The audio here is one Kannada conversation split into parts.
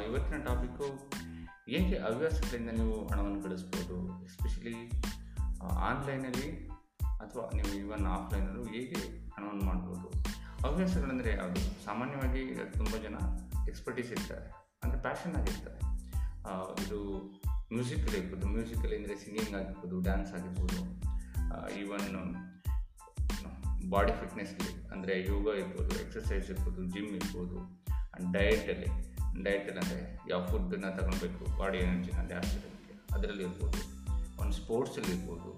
ಇವತ್ತಿನ ಟಾಪಿಕ್ಕು ಹೇಗೆ ಹವ್ಯಾಸಗಳಿಂದ ನೀವು ಹಣವನ್ನು ಗಳಿಸ್ಬೋದು? ಎಸ್ಪೆಷಲಿ ಆನ್ಲೈನಲ್ಲಿ ಅಥವಾ ನೀವು ಇವನ್ ಆಫ್ಲೈನಲ್ಲೂ ಹೇಗೆ ಹಣವನ್ನು ಮಾಡ್ಬೋದು? ಹವ್ಯಾಸಗಳಂದರೆ ಯಾವುದು? ಸಾಮಾನ್ಯವಾಗಿ ತುಂಬ ಜನ ಎಕ್ಸ್ಪರ್ಟೀಸ್ ಇರ್ತಾರೆ. ಅಂದರೆ ಪ್ಯಾಷನ್ ಆಗಿರ್ತಾರೆ. ಇದು ಮ್ಯೂಸಿಕಲ್ ಇರ್ಬೋದು ಮ್ಯೂಸಿಕಲ್ ಅಂದರೆ ಸಿಂಗಿಂಗ್ ಆಗಿರ್ಬೋದು ಡ್ಯಾನ್ಸ್ ಆಗಿರ್ಬೋದು. ಈವನ್ ಬಾಡಿ ಫಿಟ್ನೆಸ್ಲಿ ಅಂದರೆ ಯೋಗ ಇರ್ಬೋದು ಎಕ್ಸಸೈಸ್ ಇರ್ಬೋದು ಜಿಮ್ ಇರ್ಬೋದು ಆ್ಯಂಡ್ ಡಯಟಲ್ಲಿ ಡಯಟಲ್ಲಿ ಏನಂದರೆ ಯಾವ ಫುಡ್ಡನ್ನು ತಗೊಳ್ಬೇಕು ಬಾಡಿ ಎನರ್ಜಿನ ಜಾಸ್ತಿ ಇರೋದಕ್ಕೆ ಅದರಲ್ಲಿ ಇರ್ಬೋದು, ಒಂದು ಸ್ಪೋರ್ಟ್ಸಲ್ಲಿ ಇರ್ಬೋದು.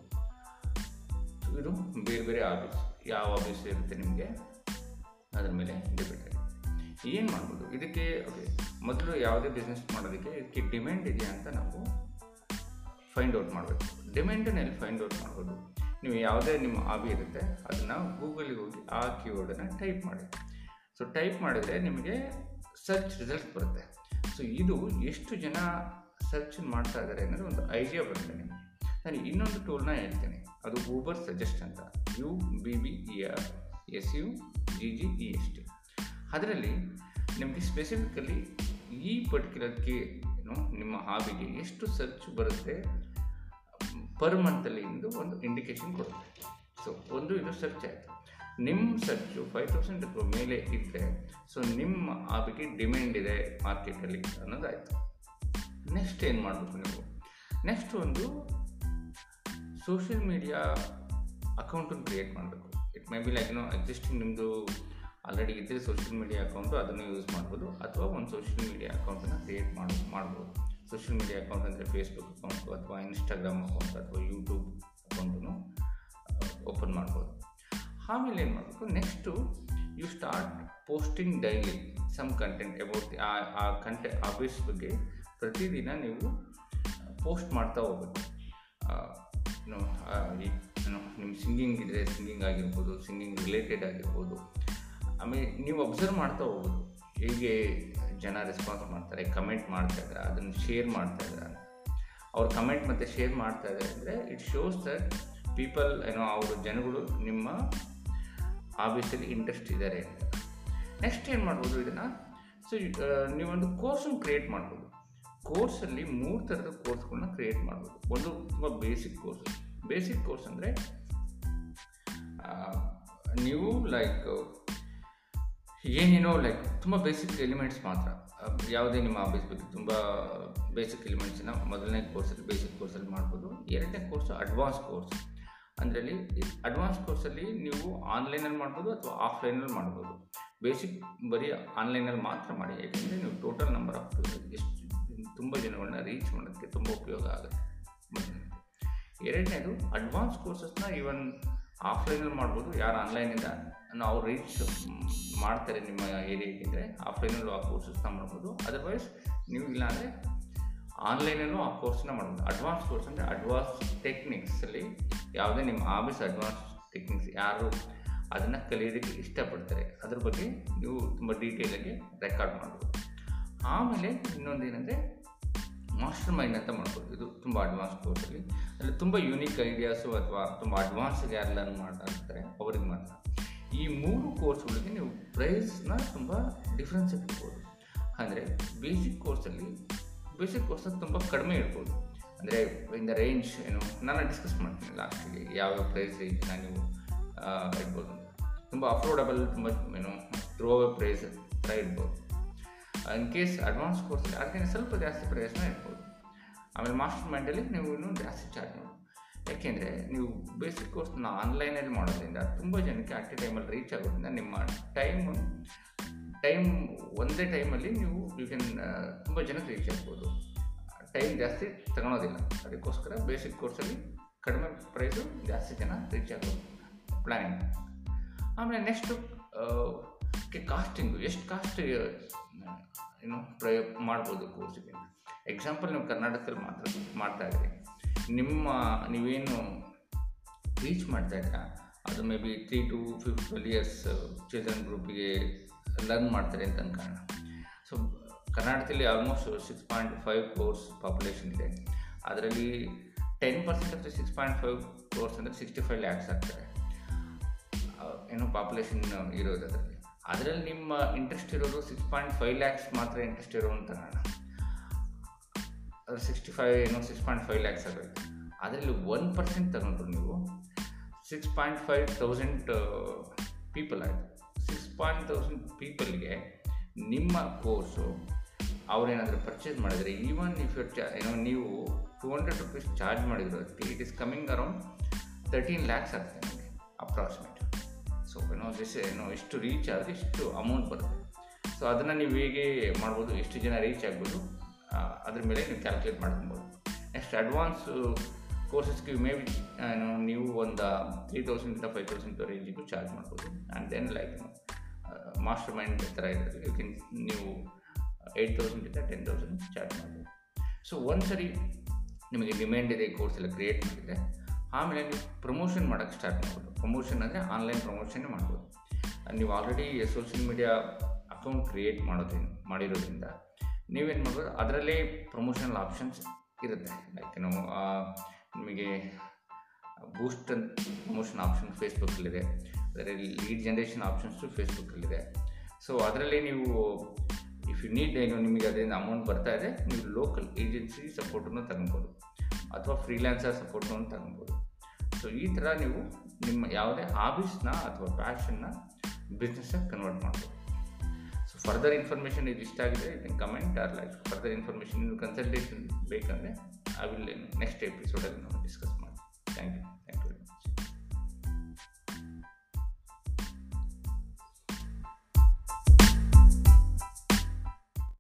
ಇದು ಬೇರೆ ಬೇರೆ ಹಾಬೀಸ್ ಯಾವ ಹಾಬೀಸ್ ಇರುತ್ತೆ ನಿಮಗೆ, ಅದ್ರ ಮೇಲೆ ಡಿಪೆಂಡ್ ಆಗಿದೆ. ಏನು ಮಾಡ್ಬೋದು? ಇದಕ್ಕೆ ಓಕೆ ಮೊದಲು ಯಾವುದೇ ಬಿಸ್ನೆಸ್ ಮಾಡೋದಕ್ಕೆ ಇದಕ್ಕೆ ಡಿಮ್ಯಾಂಡ್ ಇದೆಯಾ ಅಂತ ನಾವು ಫೈಂಡ್ ಔಟ್ ಮಾಡಬೇಕು. ಡಿಮ್ಯಾಂಡನ್ನು ಎಲ್ಲಿ ಫೈಂಡ್ ಔಟ್ ಮಾಡ್ಬೋದು. ನೀವು ಯಾವುದೇ ನಿಮ್ಮ ಹಾಬಿ ಇರುತ್ತೆ, ಅದನ್ನು ಗೂಗಲಿಗೆ ಹೋಗಿ ಆ ಕೀವರ್ಡನ್ನು ಟೈಪ್ ಮಾಡಿ. ಸೊ ಟೈಪ್ ಮಾಡಿದರೆ ನಿಮಗೆ ಸರ್ಚ್ ರಿಸಲ್ಟ್ ಬರುತ್ತೆ. ಸೊ ಇದು ಎಷ್ಟು ಜನ ಸರ್ಚ್ ಮಾಡ್ತಾ ಇದ್ದಾರೆ ಅನ್ನೋದು ಒಂದು ಐಡಿಯಾ ಬರುತ್ತೆ ನಿಮಗೆ. ನಾನು ಇನ್ನೊಂದು ಟೂಲ್ನ ಹೇಳ್ತೇನೆ. ಅದು ಊಬರ್ ಸಜೆಸ್ಟ್ ಅಂತ. U B B E R S U G G E S T ಅದರಲ್ಲಿ ನಿಮಗೆ ಸ್ಪೆಸಿಫಿಕಲಿ ಈ ಪರ್ಟಿಕ್ಯುಲರ್ಗೆ ಏನು ನಿಮ್ಮ ಹಾಬಿಗೆ ಎಷ್ಟು ಸರ್ಚ್ ಬರುತ್ತೆ ಪರ್ ಮಂತಲ್ಲಿ ಎಂದು ಒಂದು ಇಂಡಿಕೇಶನ್ ಕೊಡುತ್ತೆ. ಸೊ ಒಂದು ಇದು ಸರ್ಚ್ ಆಯಿತು. ನಿಮ್ಮ ಸರ್ಚು ಫೈವ್ ತೌಸಂಡ್ ಮೇಲೆ ಇದ್ದರೆ ಸೊ ನಿಮ್ಮ ಹಾಬಿಗೆ ಡಿಮ್ಯಾಂಡ್ ಇದೆ ಮಾರ್ಕೆಟಲ್ಲಿ ಅನ್ನೋದಾಯಿತು ನೆಕ್ಸ್ಟ್ ಏನು ಮಾಡಬೇಕು ನೀವು? ನೆಕ್ಸ್ಟ್ ಒಂದು ಸೋಷಿಯಲ್ ಮೀಡಿಯಾ ಅಕೌಂಟನ್ನು ಕ್ರಿಯೇಟ್ ಮಾಡಬೇಕು. It may be like no existing ನಿಮ್ಮದು ಆಲ್ರೆಡಿ ಇದ್ದರೆ ಸೋಷಿಯಲ್ ಮೀಡಿಯಾ ಅಕೌಂಟು ಅದನ್ನು ಯೂಸ್ ಮಾಡ್ಬೋದು, ಅಥವಾ ಒಂದು ಸೋಷಿಯಲ್ ಮೀಡಿಯಾ ಅಕೌಂಟನ್ನು ಕ್ರಿಯೇಟ್ ಮಾಡಿ, ಮಾಡ್ಬೋದು. ಸೋಷಿಯಲ್ ಮೀಡಿಯಾ ಅಕೌಂಟ್ ಅಂದರೆ ಫೇಸ್ಬುಕ್ ಅಕೌಂಟು ಅಥವಾ ಇನ್ಸ್ಟಾಗ್ರಾಮ್ ಅಕೌಂಟ್ ಅಥವಾ ಯೂಟ್ಯೂಬ್ ಅಕೌಂಟನ್ನು ಓಪನ್ ಮಾಡ್ಬೋದು. ಆಮೇಲೆ ಏನು ಮಾಡಬೇಕು next you start posting daily some content about ಆ ಆ ಕಂಟೆ ಆಫೀಸ್ ಬಗ್ಗೆ. ಪ್ರತಿದಿನ ನೀವು ಪೋಸ್ಟ್ ಮಾಡ್ತಾ ಹೋಗ್ಬೇಕು. ಆ, ಏನು, ಆ, ನಿಮ್ಮ ಸಿಂಗಿಂಗ್ ಇದ್ದರೆ ಸಿಂಗಿಂಗ್ ಆಗಿರ್ಬೋದು ಸಿಂಗಿಂಗ್ ರಿಲೇಟೆಡ್ ಆಗಿರ್ಬೋದು. ಆಮೇಲೆ ನೀವು ಅಬ್ಸರ್ವ್ ಮಾಡ್ತಾ ಹೋಗ್ಬೋದು ಹೇಗೆ ಜನ ರೆಸ್ಪಾನ್ಸ್ ಮಾಡ್ತಾರೆ ಕಮೆಂಟ್ ಮಾಡ್ತಾ ಇದ್ದಾರೆ ಅದನ್ನು ಶೇರ್ ಮಾಡ್ತಾ ಇದ್ದಾರೆ ಅವ್ರು ಕಮೆಂಟ್ ಮತ್ತು ಶೇರ್ ಮಾಡ್ತಾ ಇದ್ದಾರೆ ಅಂದರೆ ಇಟ್ ಶೋಸ್ ದಟ್ ಪೀಪಲ್ ಏನೋ ಅವರು ಜನಗಳು ನಿಮ್ಮ ಆಫೀಸಲ್ಲಿ ಇಂಟ್ರೆಸ್ಟ್ ಇದ್ದಾರೆ ನೆಕ್ಸ್ಟ್ ಏನು ಮಾಡ್ಬೋದು ಇದನ್ನು? ಸೊ ನೀವೊಂದು ಕೋರ್ಸನ್ನು ಕ್ರಿಯೇಟ್ ಮಾಡ್ಬೋದು. ಕೋರ್ಸಲ್ಲಿ ಮೂರು ಥರದ ಕೋರ್ಸ್ಗಳನ್ನ ಕ್ರಿಯೇಟ್ ಮಾಡ್ಬೋದು. ಒಂದು ತುಂಬ ಬೇಸಿಕ್ ಕೋರ್ಸ್ ಬೇಸಿಕ್ ಕೋರ್ಸ್ ಅಂದರೆ ನೀವು ಲೈಕ್ ಏನೇನೋ ಲೈಕ್ ತುಂಬ ಬೇಸಿಕ್ ಎಲಿಮೆಂಟ್ಸ್ ಮಾತ್ರ. ಯಾವುದೇ ನಿಮ್ಮ ಆಫೀಸ್ ಬಗ್ಗೆ ತುಂಬ ಬೇಸಿಕ್ ಎಲಿಮೆಂಟ್ಸನ್ನ ಮೊದಲನೇ ಕೋರ್ಸಲ್ಲಿ ಬೇಸಿಕ್ ಕೋರ್ಸಲ್ಲಿ ಮಾಡ್ಬೋದು. ಎರಡನೇ ಕೋರ್ಸ್ ಅಡ್ವಾನ್ಸ್ ಕೋರ್ಸ್ ಅದರಲ್ಲಿ ಅಡ್ವಾನ್ಸ್ ಕೋರ್ಸಲ್ಲಿ ನೀವು ಆನ್ಲೈನಲ್ಲಿ ಮಾಡ್ಬೋದು ಅಥವಾ ಆಫ್ಲೈನಲ್ಲಿ ಮಾಡ್ಬೋದು. ಬೇಸಿಕ್ ಬರೀ ಆನ್ಲೈನಲ್ಲಿ ಮಾತ್ರ ಮಾಡಿ, ಯಾಕೆಂದರೆ ನೀವು ಟೋಟಲ್ ನಂಬರ್ ಆಫ್ ಎಷ್ಟು ತುಂಬ ಜನಗಳನ್ನ ರೀಚ್ ಮಾಡೋದಕ್ಕೆ ತುಂಬ ಉಪಯೋಗ ಆಗುತ್ತೆ. ಎರಡನೇದು ಅಡ್ವಾನ್ಸ್ ಕೋರ್ಸಸ್ನ ಈವನ್ ಆಫ್ಲೈನಲ್ಲಿ ಮಾಡ್ಬೋದು. ಯಾರು ಆನ್ಲೈನಿಂದ ನಾವು ರೀಚ್ ಮಾಡ್ತಾರೆ ನಿಮ್ಮ ಏರಿಯಾಗಿದ್ದರೆ ಆಫ್ಲೈನಲ್ಲೂ ಆ ಕೋರ್ಸಸ್ನ ಮಾಡ್ಬೋದು. ಅದರ್ವೈಸ್ ನೀವು ಇಲ್ಲಾಂದರೆ ಆನ್ಲೈನಲ್ಲೂ ಆ ಕೋರ್ಸ್ನ ಮಾಡ್ಬೋದು. ಅಡ್ವಾನ್ಸ್ ಕೋರ್ಸ್ ಅಂದರೆ ಅಡ್ವಾನ್ಸ್ ಟೆಕ್ನಿಕ್ಸಲ್ಲಿ ಯಾವುದೇ ನಿಮ್ಮ ಆಫೀಸ್ ಅಡ್ವಾನ್ಸ್ ಟೆಕ್ನಿಕ್ಸ್ ಯಾರು ಅದನ್ನು ಕಲಿಯೋದಕ್ಕೆ ಇಷ್ಟಪಡ್ತಾರೆ, ಅದ್ರ ಬಗ್ಗೆ ನೀವು ತುಂಬ ಡೀಟೇಲಾಗಿ ರೆಕಾರ್ಡ್ ಮಾಡ್ಬೋದು. ಆಮೇಲೆ ಇನ್ನೊಂದೇನೆಂದರೆ ಮಾಸ್ಟರ್ ಮೈಂಡ್ ಅಂತ ಮಾಡ್ಬೋದು. ಇದು ತುಂಬ ಅಡ್ವಾನ್ಸ್ ಕೋರ್ಸಲ್ಲಿ ಅಲ್ಲಿ. ತುಂಬ ಯೂನಿಕ್ ಐಡಿಯಾಸು ಅಥವಾ ತುಂಬ ಅಡ್ವಾನ್ಸ್ಗೆ ಯಾರು ಲರ್ನ್ ಮಾಡ್ತಾ ಇರ್ತಾರೆ ಅವ್ರಿಗೆ ಮಾತ್ರ. ಈ ಮೂರು ಕೋರ್ಸ್ಗಳಿಗೆ ನೀವು ಪ್ರೈಸ್ನ ತುಂಬ ಡಿಫ್ರೆನ್ಸ್ ಇಟ್ಬೋದು ಅಂದರೆ ಬೇಸಿಕ್ ಕೋರ್ಸಲ್ಲಿ ಬೇಸಿಕ್ ಕೋರ್ಸಲ್ಲಿ ತುಂಬ ಕಡಿಮೆ ಇಡ್ಬೋದು ಅಂದರೆ ಇನ್ ದ ರೇಂಜ್ ಏನು, ನಾನು ಡಿಸ್ಕಸ್ ಮಾಡ್ತೀನಿ ಲಾಸ್ಟಿಗೆ ಯಾವ್ಯಾವ ಪ್ರೈಸ್ ರೇಂಜ್ನ ನೀವು ಇಡ್ಬೋದು ಅಂತ. ತುಂಬ ಅಫೋರ್ಡಬಲ್ ತುಂಬ, ಏನು ಥ್ರೋ ಪ್ರೈಸ್ ಥರ ಇಡ್ಬೋದು ಇನ್ ಕೇಸ್ ಅಡ್ವಾನ್ಸ್ ಕೋರ್ಸ್ ಅದಕ್ಕೆ ಸ್ವಲ್ಪ ಜಾಸ್ತಿ ಪ್ರೈಸ್ನ ಇಡ್ಬೋದು ಆಮೇಲೆ ಮಾಸ್ಟರ್ ಮೈಂಡಲ್ಲಿ ನೀವು ಇನ್ನೂ ಜಾಸ್ತಿ ಚಾರ್ಜ್ ಮಾಡಿ. ಯಾಕೆಂದರೆ ನೀವು ಬೇಸಿಕ್ ಕೋರ್ಸ್ನ ಆನ್ಲೈನಲ್ಲಿ ಮಾಡೋದ್ರಿಂದ ತುಂಬ ಜನಕ್ಕೆ ಅಟ್ ಎ ಟೈಮಲ್ಲಿ ರೀಚ್ ಆಗೋದ್ರಿಂದ ನಿಮ್ಮ ಟೈಮ್ ಟೈಮ್ ಒಂದೇ ಟೈಮಲ್ಲಿ ನೀವು ಯು ಕ್ಯಾನ್ ತುಂಬ ಜನಕ್ಕೆ ರೀಚ್ ಆಗ್ಬೋದು. ಟೈಮ್ ಜಾಸ್ತಿ ತಗೊಳೋದಿಲ್ಲ. ಅದಕ್ಕೋಸ್ಕರ ಬೇಸಿಕ್ ಕೋರ್ಸಲ್ಲಿ ಕಡಿಮೆ ಪ್ರೈಸು ಜಾಸ್ತಿ ಜನ ರೀಚ್ ಆಗೋದು. ಪ್ಲ್ಯಾನಿಂಗ್ ಆಮೇಲೆ ನೆಕ್ಸ್ಟು ಕಾಸ್ಟಿಂಗು ಎಷ್ಟು ಕಾಸ್ಟ್ ಏನು ಪ್ರಯ ಮಾಡ್ಬೋದು ಕೋರ್ಸಿಗೆ ಎಕ್ಸಾಂಪಲ್ ನೀವು ಕರ್ನಾಟಕದಲ್ಲಿ ಮಾತ್ರ ಮಾಡ್ತಾ ಇದ್ದೀರಿ. ನಿಮ್ಮ, ನೀವೇನು ರೀಚ್ ಮಾಡ್ತಾ ಇದ್ದೀರಾ? ಅದು may be three to ಫಿಫ್ twelve years children ಗ್ರೂಪಿಗೆ ಲರ್ನ್ ಮಾಡ್ತಾರೆ ಅಂತ ಅನ್ಕೋಣ ಸೊ ಕರ್ನಾಟಕದಲ್ಲಿ almost six point five crores population ಇದೆ. ಅದರಲ್ಲಿ ಟೆನ್ ಪರ್ಸೆಂಟ್ ಅಂದರೆ ಸಿಕ್ಸ್ ಪಾಯಿಂಟ್ ಫೈವ್ ಕೋರ್ಸ್ ಅಂದರೆ ಸಿಕ್ಸ್ಟಿ ಫೈವ್ ಲ್ಯಾಕ್ಸ್ ಆಗ್ತಾರೆ ಏನು ಪಾಪ್ಯುಲೇಷನ್ ಇರೋದು ಅದರಲ್ಲಿ. ಅದರಲ್ಲಿ ನಿಮ್ಮ ಇಂಟ್ರೆಸ್ಟ್ ಇರೋದು ಸಿಕ್ಸ್ ಪಾಯಿಂಟ್ ಫೈವ್ ಲ್ಯಾಕ್ಸ್ ಮಾತ್ರ ಇಂಟ್ರೆಸ್ಟ್ ಇರೋ ಅಂತ ಸಿಕ್ಸ್ಟಿ ಫೈವ್ ಏನೋ ಸಿಕ್ಸ್ ಪಾಯಿಂಟ್ ಫೈವ್ ಲ್ಯಾಕ್ಸ್ ಆಗುತ್ತೆ ಅದರಲ್ಲಿ ಒನ್ ಪರ್ಸೆಂಟ್ ತಗೊಂಡ್ರು ನೀವು six point five thousand people ಆಯಿತು. ಸಿಕ್ಸ್ ಪಾಯಿಂಟ್ ತೌಸಂಡ್ ಪೀಪಲ್ಗೆ ನಿಮ್ಮ ಕೋರ್ಸು ಅವ್ರೇನಾದರೂ ಪರ್ಚೇಸ್ ಮಾಡಿದರೆ ಈವನ್ ಇಫ್ ಯು ಚಾ ಏನೋ ನೀವು ಟು ಹಂಡ್ರೆಡ್ ರುಪೀಸ್ ಚಾರ್ಜ್ ಮಾಡಿದ್ರು ಅದಕ್ಕೆ it is coming around thirteen lakhs ಆಗ್ತದೆ ನಿಮಗೆ ಅಪ್ರಾಕ್ಸಿಮೇಟ್ ಸೊ ಏನೋ ದಿಸ್ ಏನೋ ಇಷ್ಟು ರೀಚ್ ಆದರೆ ಇಷ್ಟು ಅಮೌಂಟ್ ಬರುತ್ತೆ. ಸೊ ಅದನ್ನು ನೀವು ಹೇಗೆ ಮಾಡ್ಬೋದು, ಎಷ್ಟು ಜನ ರೀಚ್ ಆಗ್ಬೋದು ಅದ್ರ ಮೇಲೆ ನೀವು ಕ್ಯಾಲ್ಕುಲೇಟ್ ಮಾಡ್ಕೊಬೋದು. ನೆಕ್ಸ್ಟ್ ಅಡ್ವಾನ್ಸ್ ಕೋರ್ಸಸ್ಗೆ ಮೇ ಬಿ ನೀವು ಒಂದು ತ್ರೀ ತೌಸಂಡಿಂದ ಫೈವ್ ತೌಸಂಡ್ ರೇಂಜಿಗೂ ಚಾರ್ಜ್ ಮಾಡ್ಬೋದು. And then like master mind ಥರ ಇರ್ತದೆ ಯು ಕೆನ್ ನೀವು ಏಯ್ಟ್ ತೌಸಂಡಿಂದ ಟೆನ್ ತೌಸಂಡ್ ಚಾರ್ಜ್ ಮಾಡ್ಬೋದು ಸೊ ಒಂದು ಸರಿ ನಿಮಗೆ ಡಿಮ್ಯಾಂಡ್ ಇದೆ ಕೋರ್ಸ್ ಎಲ್ಲ ಕ್ರಿಯೇಟ್ ಮಾಡಿದರೆ ಆಮೇಲೆ ನೀವು ಪ್ರಮೋಷನ್ ಮಾಡೋಕ್ಕೆ ಸ್ಟಾರ್ಟ್ ಮಾಡ್ಬೋದು. ಪ್ರಮೋಷನ್ ಅಂದರೆ ಆನ್ಲೈನ್ ಪ್ರಮೋಷನ್ನೇ ಮಾಡ್ಬೋದು. ನೀವು already social media account create ಮಾಡೋದ್ರಿಂದ, ಮಾಡಿರೋದ್ರಿಂದ, ನೀವೇನು ಮಾಡ್ಬೋದು, ಅದರಲ್ಲೇ ಪ್ರಮೋಷನಲ್ ಆಪ್ಷನ್ಸ್ ಇರುತ್ತೆ. ಲೈಕ್ ನಾವು ನಿಮಗೆ ಬೂಸ್ಟ್ ಪ್ರಮೋಷನ್ ಆಪ್ಷನ್ ಫೇಸ್ಬುಕ್ಕಲ್ಲಿದೆ ಅದರಲ್ಲಿ ಲೀಡ್ ಜನ್ರೇಷನ್ ಆಪ್ಷನ್ಸು ಫೇಸ್ಬುಕ್ಕಲ್ಲಿದೆ ಸೊ ಅದರಲ್ಲಿ ನೀವು ಇಫ್ ಯು ನೀಡ್ ಏನು ನಿಮಗೆ ಅದರಿಂದ ಅಮೌಂಟ್ ಬರ್ತಾ ಇದೆ, ನೀವು ಲೋಕಲ್ ಏಜೆನ್ಸಿ ಸಪೋರ್ಟನ್ನು ತಗೊಬೋದು. ಅಥವಾ ಫ್ರೀಲ್ಯಾನ್ಸರ್ ಸಪೋರ್ಟನ್ನು ತಗೊಬೋದು. ಸೊ ಈ ಥರ ನೀವು ನಿಮ್ಮ ಯಾವುದೇ ಹಾಬೀಸ್ನ ಅಥವಾ ಪ್ಯಾಷನ್ನ ಬಿಸ್ನೆಸ್ಸಾಗಿ ಕನ್ವರ್ಟ್ ಮಾಡ್ಬೋದು. ಸೊ ಫರ್ದರ್ ಇನ್ಫಾರ್ಮೇಷನ್ ಇದು ಇಷ್ಟ ಆಗಿದೆ ಇದನ್ನು comment or like further information consultation ಬೇಕಂದರೆ ಐ ವಿಲ್ ನೆಕ್ಸ್ಟ್ ಎಪಿಸೋಡಲ್ಲಿ ನಾವು ಡಿಸ್ಕಸ್ ಮಾಡಿ ಥ್ಯಾಂಕ್ ಯು